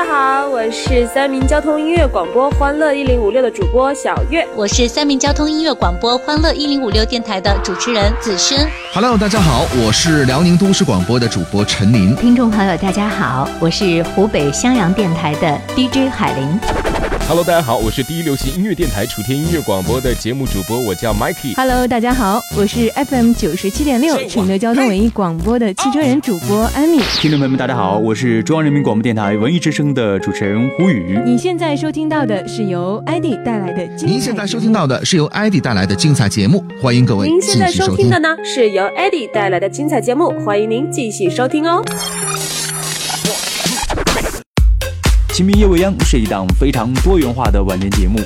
家好，我是三明交通音乐广播欢乐一零五六的主播小月，我是三明交通音乐广播欢乐一零五六电台的主持人子轩。Hello，大家好，我是辽宁都市广播的主播陈琳。听众朋友，大家好，我是湖北襄阳电台的 DJ 海林。Hello，大家好，我是第一流行音乐电台楚天音乐广播的节目主播，我叫 Mikey。Hello，大家好，我是 FM 九十七点六承德交通文艺广播的汽车人主播安米。听众朋友们，大家好，我是中央人民广播电台文艺之声的主持人胡宇。你现在收听到的是由 ID 带来的精彩。您现在收听到的是由 ID 带来的精彩节目，欢迎各位您现在收听的呢是由 ID 带来的精彩节目，欢迎您继续收听哦。《清明夜未央》是一档非常多元化的晚间节目，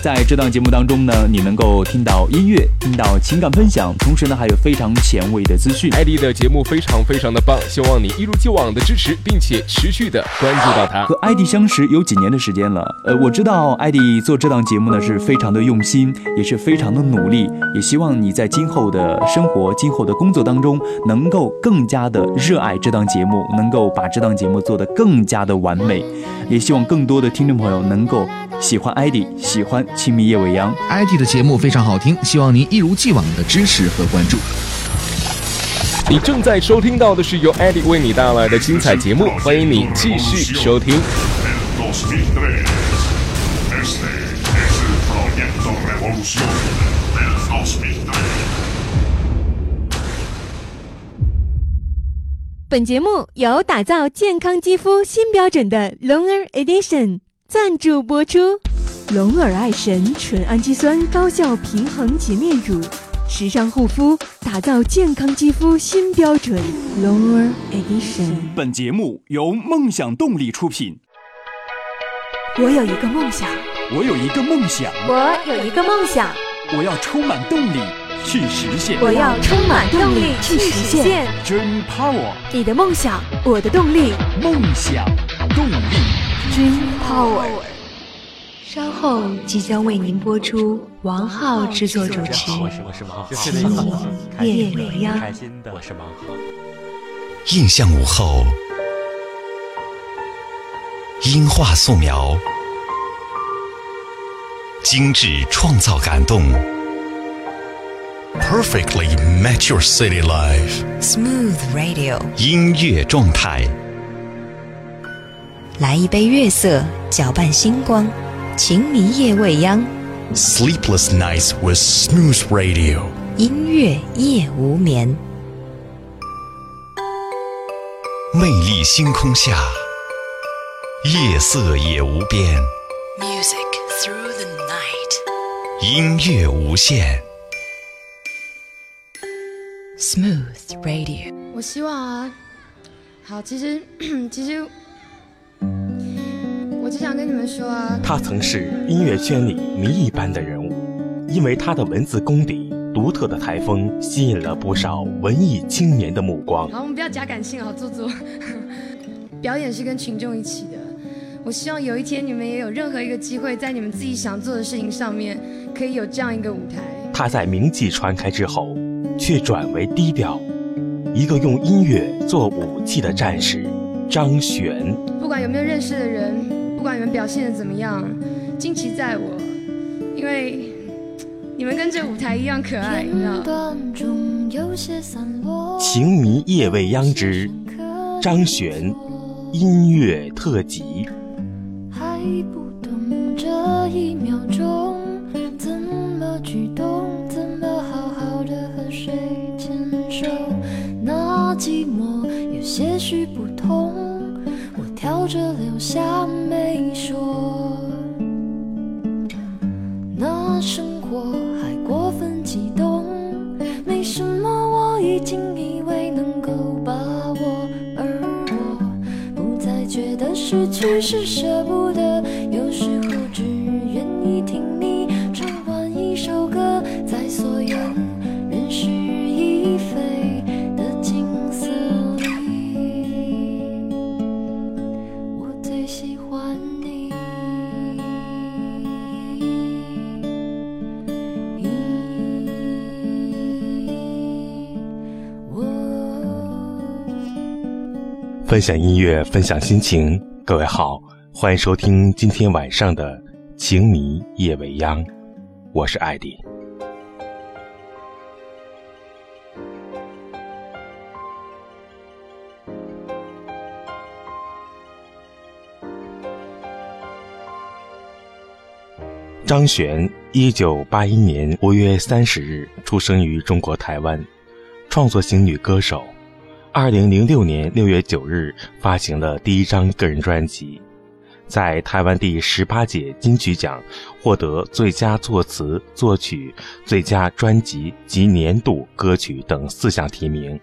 在这档节目当中呢，你能够听到音乐，听到情感分享，同时呢，还有非常前卫的资讯。艾迪的节目非常非常的棒，希望你一如既往的支持，并且持续的关注到他。和艾迪相识有几年的时间了，呃，我知道艾迪做这档节目呢是非常的用心，也是非常的努力，也希望你在今后的生活、今后的工作当中，能够更加的热爱这档节目，能够把这档节目做得更加的完美。也希望更多的听众朋友能够喜欢艾迪，喜欢《清明夜未央》。艾迪的节目非常好听，希望您一如既往的支持和关注。你正在收听到的是由艾迪为你带来的精彩节目，欢迎你继续收听。本节目由打造健康肌肤新标准的 loner Edition 赞助播出。龙耳爱神纯氨基酸高效平衡洁面乳，时尚护肤，打造健康肌肤新标准。龙耳 Edition。本节目由梦想动力出品。我有一个梦想，我有一个梦想，我有一个梦想，我要充满动力去实现。我要充满动力去实现。Dream Power，你的梦想，我的动力。梦想动力。Dream Power。稍后即将为您播出王浩制作主持《清明夜未央》。我是王浩。印象午后，音画素描，精致创造感动，perfectly match your city life。Smooth Radio，音乐状态，来一杯月色，搅拌星光。情迷夜未央 Sleepless nights with smooth radio。音乐夜无眠。魅力星空下，夜色也无边。Music through the night。音乐无限。Smooth Radio。我希望啊，好，其实其实。我只想跟你们说啊，他曾是音乐圈里谜一般的人物，因为他的文字功底、独特的台风，吸引了不少文艺青年的目光。好，我们不要假感性，好做作。表演是跟群众一起的，我希望有一天你们也有任何一个机会，在你们自己想做的事情上面，可以有这样一个舞台。他在名气传开之后，却转为低调，一个用音乐做武器的战士张悬。不管有没有认识的人。你们表现的怎么样，惊奇在我，因为你们跟这舞台一样可爱，你知道。情迷夜未央之张悬音乐特辑。还不懂这一秒钟怎么举动，怎么好好的和谁牵手，那寂寞有些许不同。挑着留下失去是舍不得，有时候只愿意听你唱完一首歌，在所有人事已非的景色里。我最喜欢你。分享音乐，分享心情。各位好，欢迎收听今天晚上的《情迷夜未央》，我是艾迪。张悬，一九八一年五月三十日出生于中国台湾，创作型女歌手。二零零六年六月九日发行了第一张个人专辑，在台湾第十八届金曲奖获得最佳作词、作曲、最佳专辑及年度歌曲等四项提名，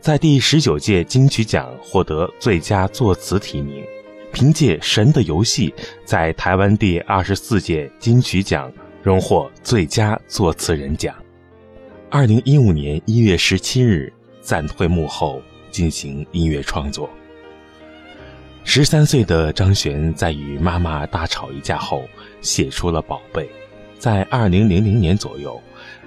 在第十九届金曲奖获得最佳作词提名。凭借《神的游戏》在台湾第二十四届金曲奖荣获最佳作词人奖。二零一五年一月十七日暂退幕后进行音乐创作。十三岁的张悬在与妈妈大吵一架后，写出了《宝贝》。在二零零零年左右，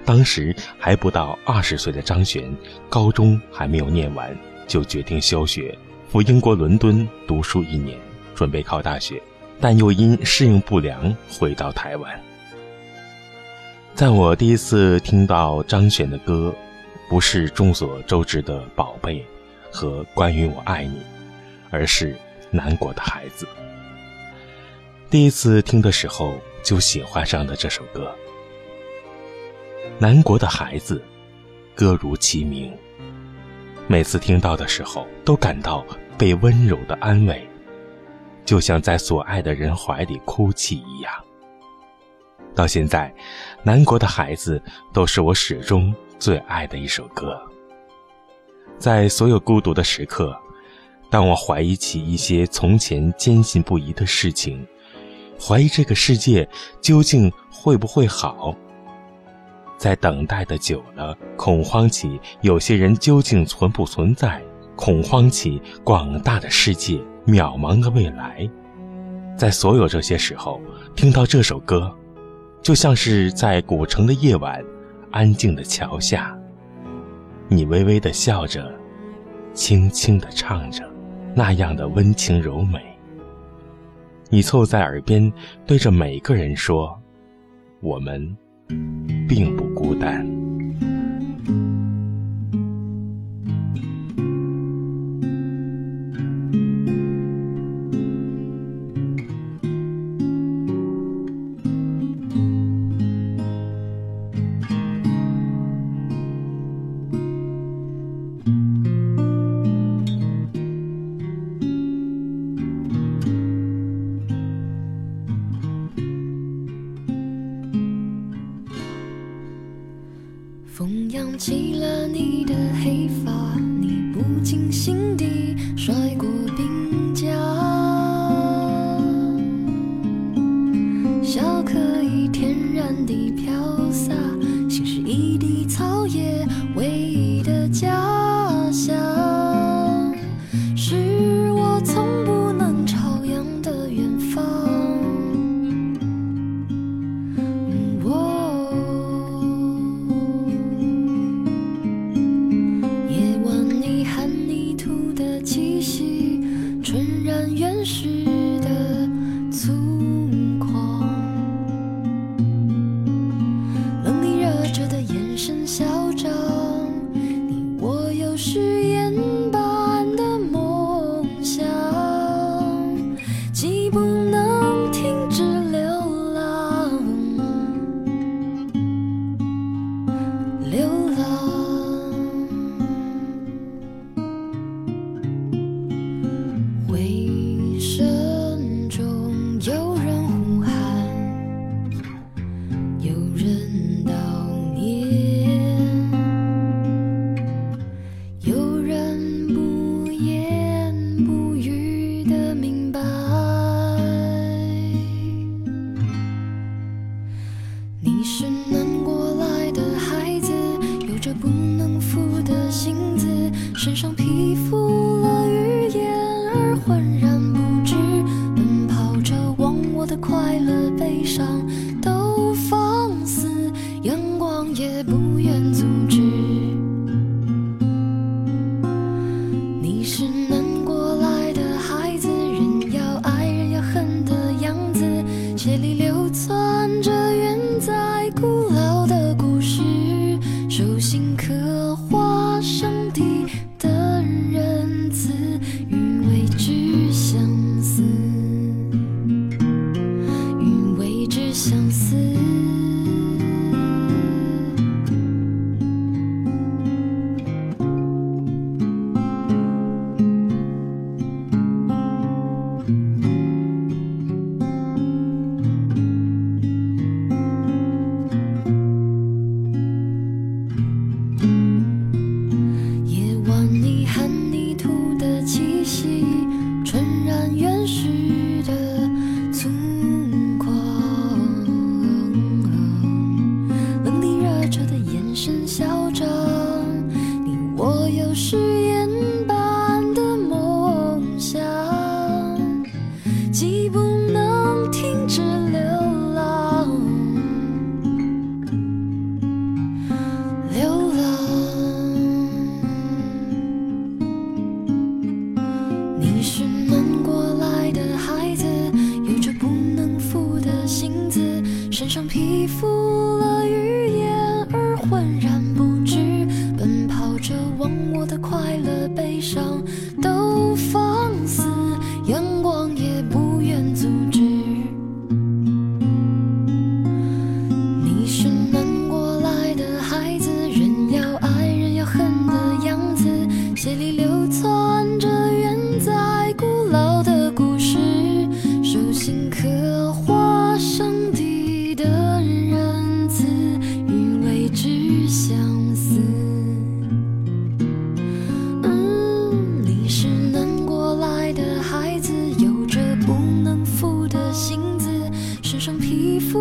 当时还不到二十岁的张悬，高中还没有念完，就决定休学，赴英国伦敦读书一年。准备考大学，但又因适应不良回到台湾。在我第一次听到张悬的歌，不是众所周知的《宝贝》和《关于我爱你》，而是《南国的孩子》。第一次听的时候就喜欢上了这首歌，《南国的孩子》，歌如其名。每次听到的时候，都感到被温柔的安慰。就像在所爱的人怀里哭泣一样。到现在，南国的孩子都是我始终最爱的一首歌。在所有孤独的时刻，当我怀疑起一些从前坚信不疑的事情，怀疑这个世界究竟会不会好，在等待的久了，恐慌起有些人究竟存不存在，恐慌起广大的世界。渺茫的未来，在所有这些时候，听到这首歌，就像是在古城的夜晚，安静的桥下，你微微的笑着，轻轻的唱着，那样的温情柔美。你凑在耳边，对着每个人说：“我们并不孤单。”可以天然地飘洒心是一地草野唯一的家乡。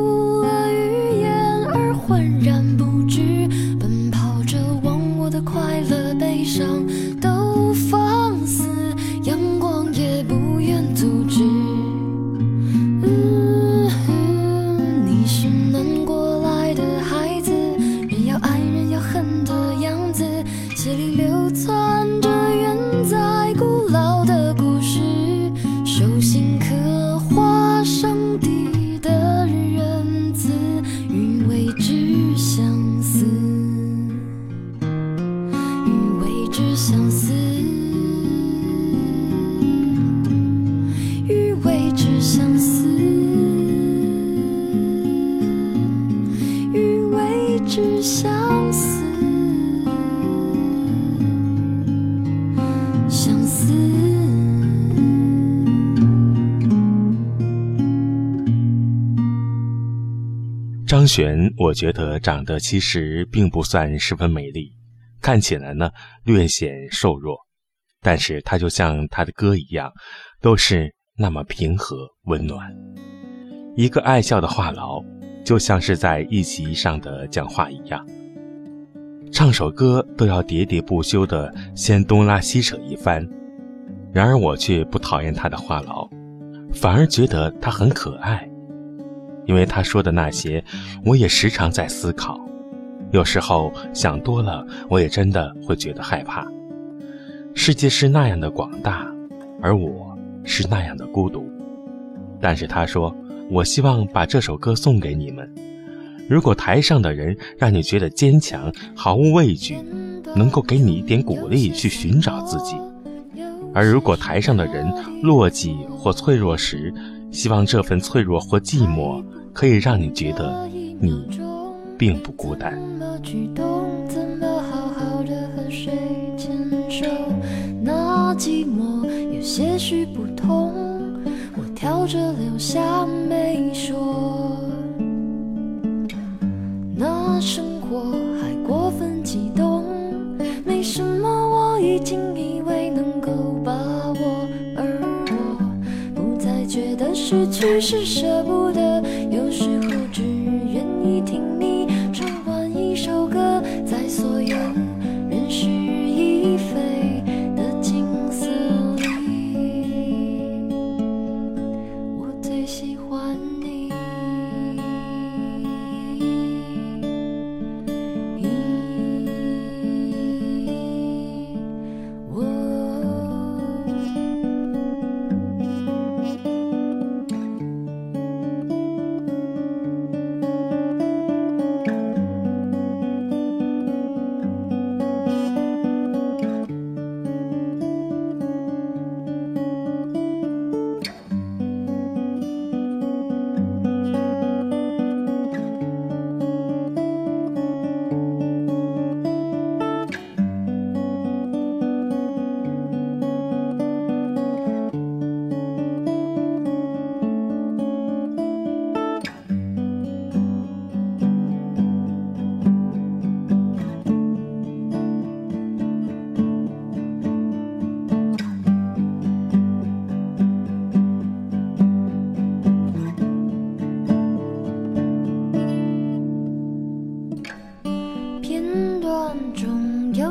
披覆了雨张悬，我觉得长得其实并不算十分美丽，看起来呢略显瘦弱，但是她就像她的歌一样，都是那么平和温暖。一个爱笑的话痨，就像是在一席上的讲话一样，唱首歌都要喋喋不休的先东拉西扯一番。然而我却不讨厌他的话痨，反而觉得他很可爱。因为他说的那些，我也时常在思考。有时候想多了，我也真的会觉得害怕。世界是那样的广大，而我是那样的孤独。但是他说：“我希望把这首歌送给你们。如果台上的人让你觉得坚强、毫无畏惧，能够给你一点鼓励去寻找自己；而如果台上的人落寂或脆弱时，希望这份脆弱或寂寞可以让你觉得你并不孤单。怎么举动？怎么好好的和谁牵手？那寂寞有些许不同，我挑着留下没说。那生失去是舍不得，有时候只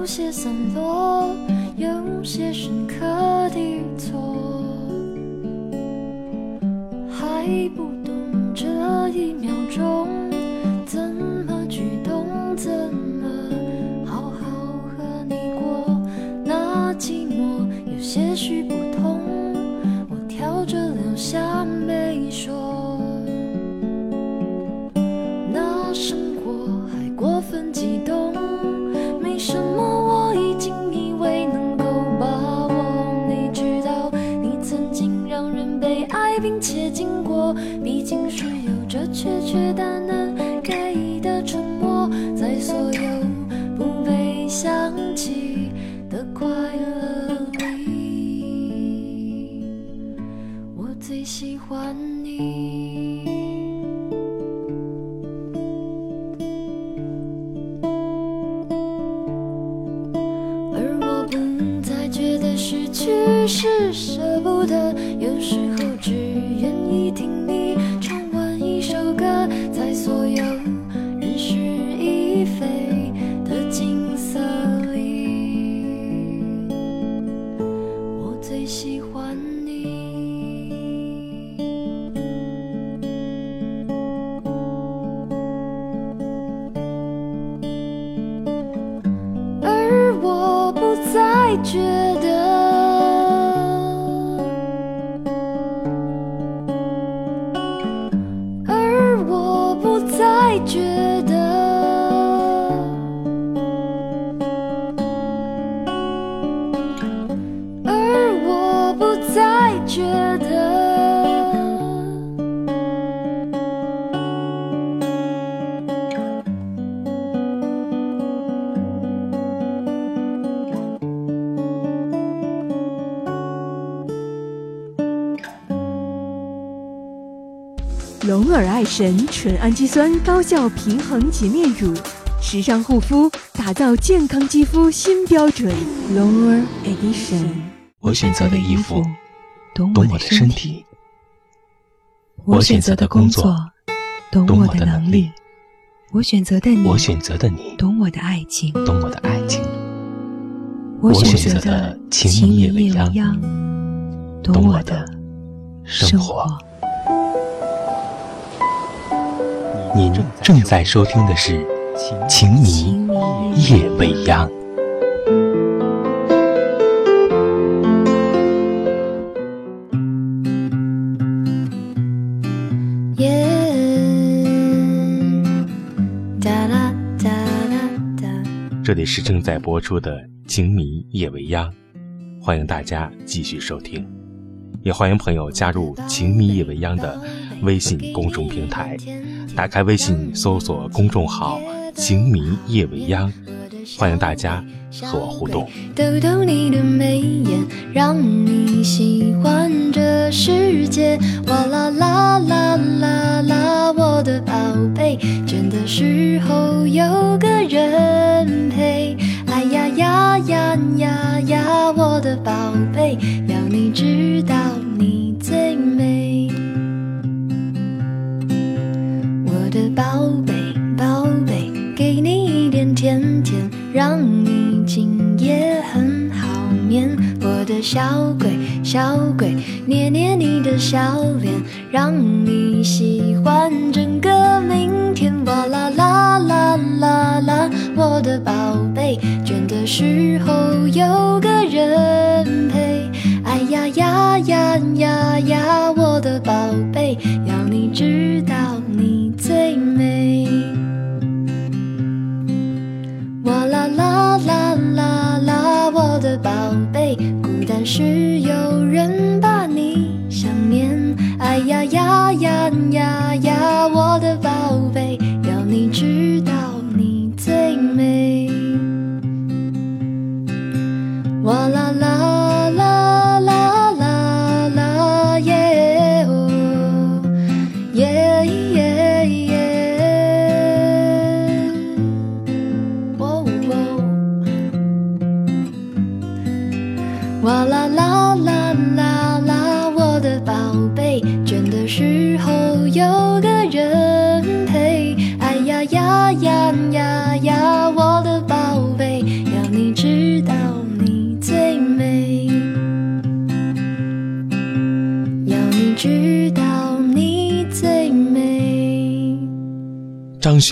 有些散落，有些深刻的错，还不懂这一秒钟最喜欢你。而我不再觉得失去是舍不得，有时候只愿意听觉得。龙儿爱神纯氨基酸高效平衡洁面乳，时尚护肤，打造健康肌肤新标准。龙儿 Edition。我选择的衣服，懂懂我的身体；我选择的工作，懂懂我的能力我选择的你，我选择的你，懂我的爱情；懂我的爱情；我选择的的情情迷夜未央央，懂懂我的生活。您正在收听的是《情迷夜未央》。这里是正在播出的《情迷夜未央》，欢迎大家继续收听，也欢迎朋友加入《情迷夜未央》的微信公众平台，打开微信搜索公众号“情迷夜未央”，欢迎大家和我互动。逗逗你的眉眼，让你喜欢这世界。哇啦啦啦啦啦，我的宝贝，倦的时候有个人陪。哎呀呀呀呀呀，我的宝贝，要你知道你最美。我的宝贝，小鬼，小鬼，捏捏你的笑脸，让你喜欢整个明天。哇啦啦啦啦啦，我的宝贝，倦的时候有个人陪。哎呀呀呀呀呀，我的宝贝，要你知道你最美。哇啦啦啦啦啦，我的宝贝，但是有人把你想念。哎呀呀呀呀呀，我的宝贝，要你知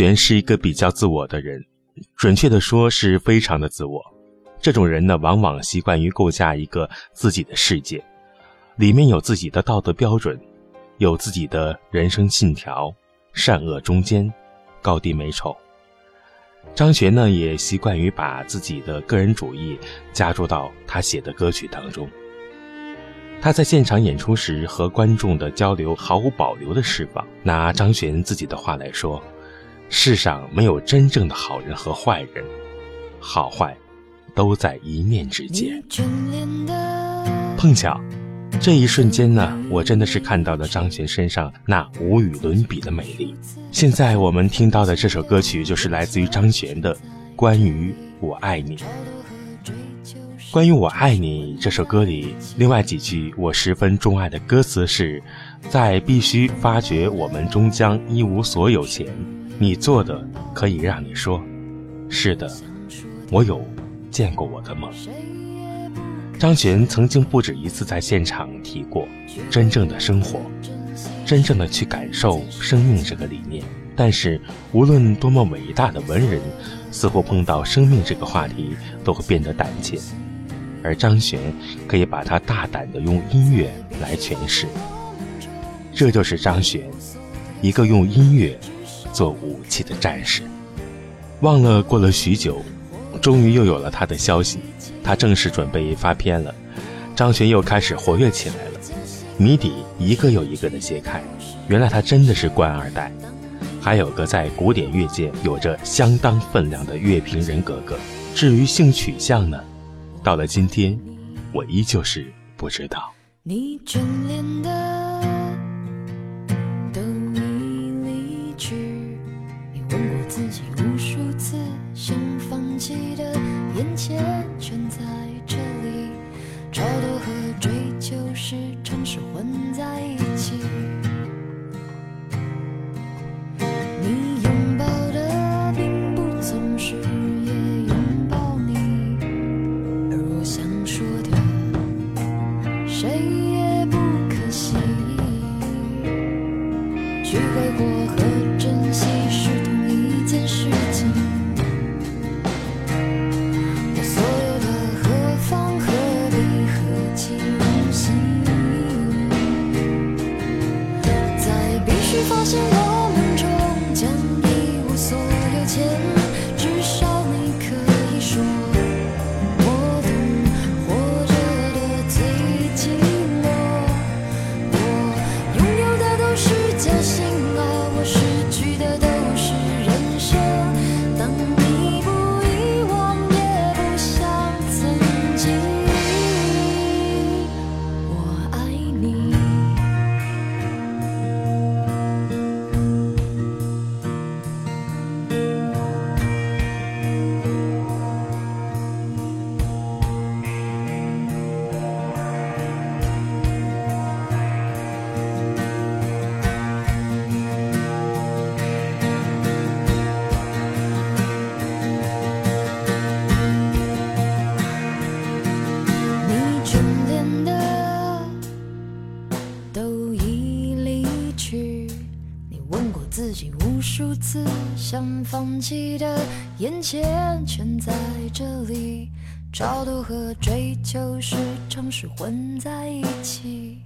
张悬是一个比较自我的人，准确的说是非常的自我。这种人呢，往往习惯于构架一个自己的世界，里面有自己的道德标准，有自己的人生信条，善恶中间，高低美丑。张悬呢，也习惯于把自己的个人主义加入到他写的歌曲当中。他在现场演出时和观众的交流毫无保留的释放。拿张悬自己的话来说：“世上没有真正的好人和坏人，好坏都在一念之间。”碰巧，这一瞬间呢，我真的是看到了张悬身上那无与伦比的美丽。现在我们听到的这首歌曲就是来自于张悬的《关于我爱你》。关于我爱你这首歌里，另外几句我十分钟爱的歌词是：在必须发觉我们终将一无所有前，你做的可以让你说，是的，我有见过我的梦。张悬曾经不止一次在现场提过，真正的生活，真正的去感受生命这个理念。但是，无论多么伟大的文人，似乎碰到生命这个话题都会变得胆怯。而张悬可以把它大胆地用音乐来诠释，这就是张悬，一个用音乐做武器的战士。忘了过了许久，终于又有了他的消息，他正式准备发片了。张悬又开始活跃起来了，谜底一个又一个的揭开。原来他真的是官二代，还有个在古典乐界有着相当分量的乐评人格格。至于性取向呢？到了今天，我依旧是不知道。你眷恋的想放弃的眼前全在这里，超度和追求时常是混在一起。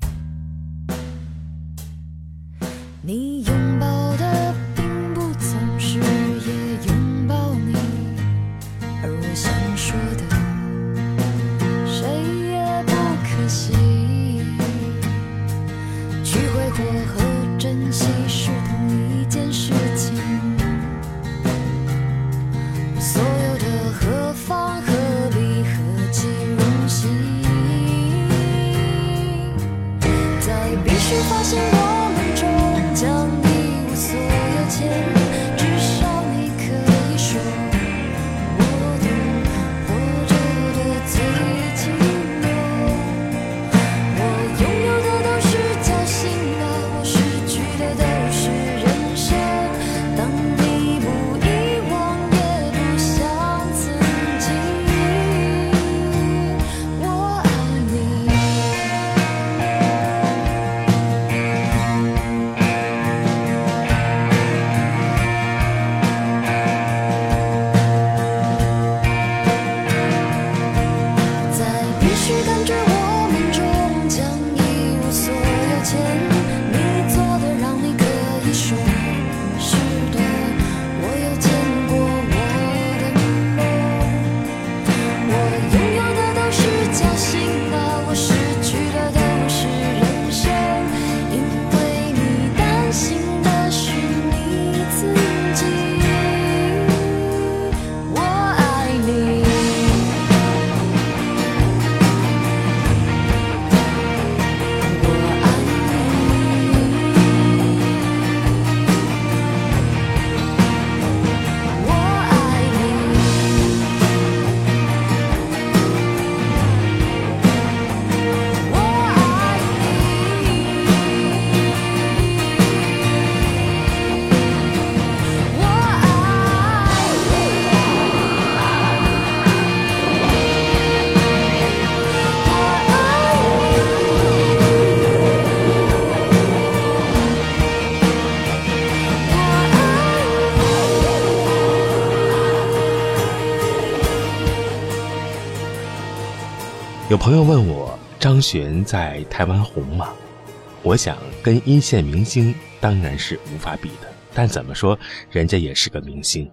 有朋友问我，张悬在台湾红吗？我想跟一线明星当然是无法比的，但怎么说，人家也是个明星，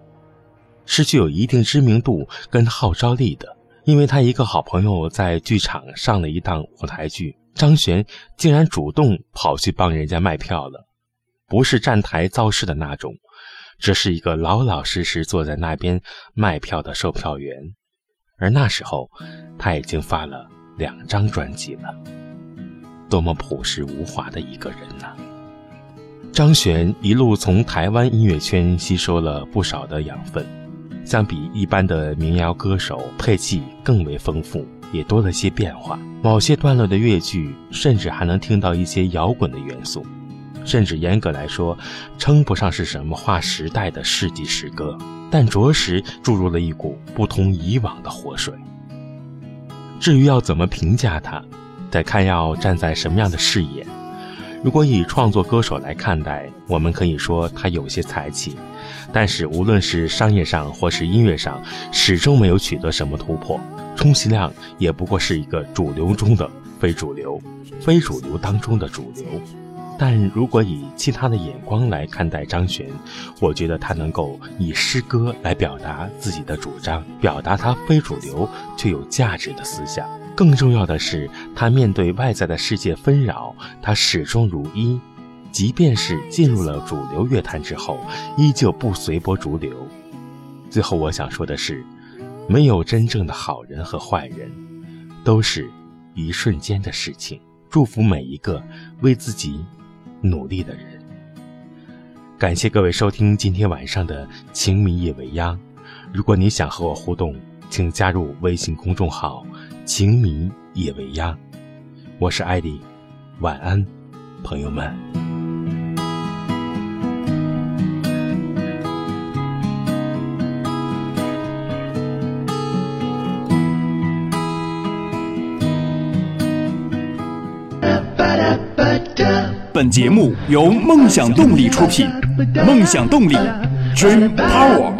是具有一定知名度跟号召力的。因为他一个好朋友在剧场上了一档舞台剧，张悬竟然主动跑去帮人家卖票了，不是站台造势的那种，只是一个老老实实坐在那边卖票的售票员。而那时候，他已经发了两张专辑了。多么朴实无华的一个人呐！张悬一路从台湾音乐圈吸收了不少的养分，相比一般的民谣歌手，配器更为丰富，也多了些变化。某些段落的乐句，甚至还能听到一些摇滚的元素，甚至严格来说，称不上是什么划时代的世纪诗歌，但着实注入了一股不同以往的活水。至于要怎么评价他？得看要站在什么样的视野。如果以创作歌手来看待，我们可以说他有些才气，但是无论是商业上或是音乐上，始终没有取得什么突破，充其量也不过是一个主流中的非主流，非主流当中的主流。但如果以其他的眼光来看待张悬，我觉得他能够以诗歌来表达自己的主张，表达他非主流却有价值的思想。更重要的是，他面对外在的世界纷扰，他始终如一，即便是进入了主流乐坛之后，依旧不随波逐流。最后，我想说的是，没有真正的好人和坏人，都是一瞬间的事情。祝福每一个为自己努力的人。感谢各位收听今天晚上的《情迷夜未央》。如果你想和我互动，请加入微信公众号。情迷夜未央，我是艾迪，晚安，朋友们。本节目由梦想动力出品，梦想动力，Dream Power。